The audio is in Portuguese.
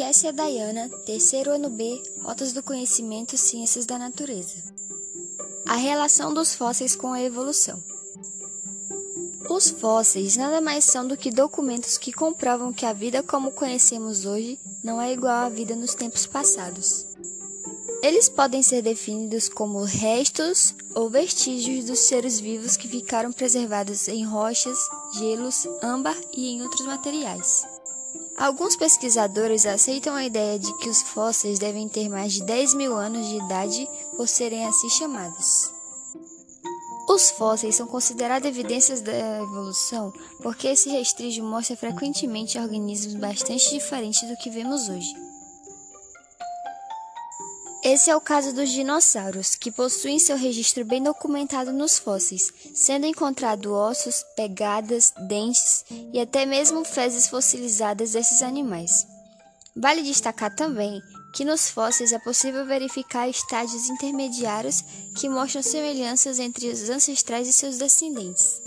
É Dayana, terceiro ano B, Rotas do Conhecimento Ciências da Natureza. A relação dos fósseis com a evolução. Os fósseis nada mais são do que documentos que comprovam que a vida como conhecemos hoje não é igual à vida nos tempos passados. Eles podem ser definidos como restos ou vestígios dos seres vivos que ficaram preservados em rochas, gelos, âmbar e em outros materiais. Alguns pesquisadores aceitam a ideia de que os fósseis devem ter mais de 10 mil anos de idade por serem assim chamados. Os fósseis são considerados evidências da evolução porque esse restígio mostra frequentemente organismos bastante diferentes do que vemos hoje. Esse é o caso dos dinossauros, que possuem seu registro bem documentado nos fósseis, sendo encontrado ossos, pegadas, dentes e até mesmo fezes fossilizadas desses animais. Vale destacar também que nos fósseis é possível verificar estágios intermediários que mostram semelhanças entre os ancestrais e seus descendentes.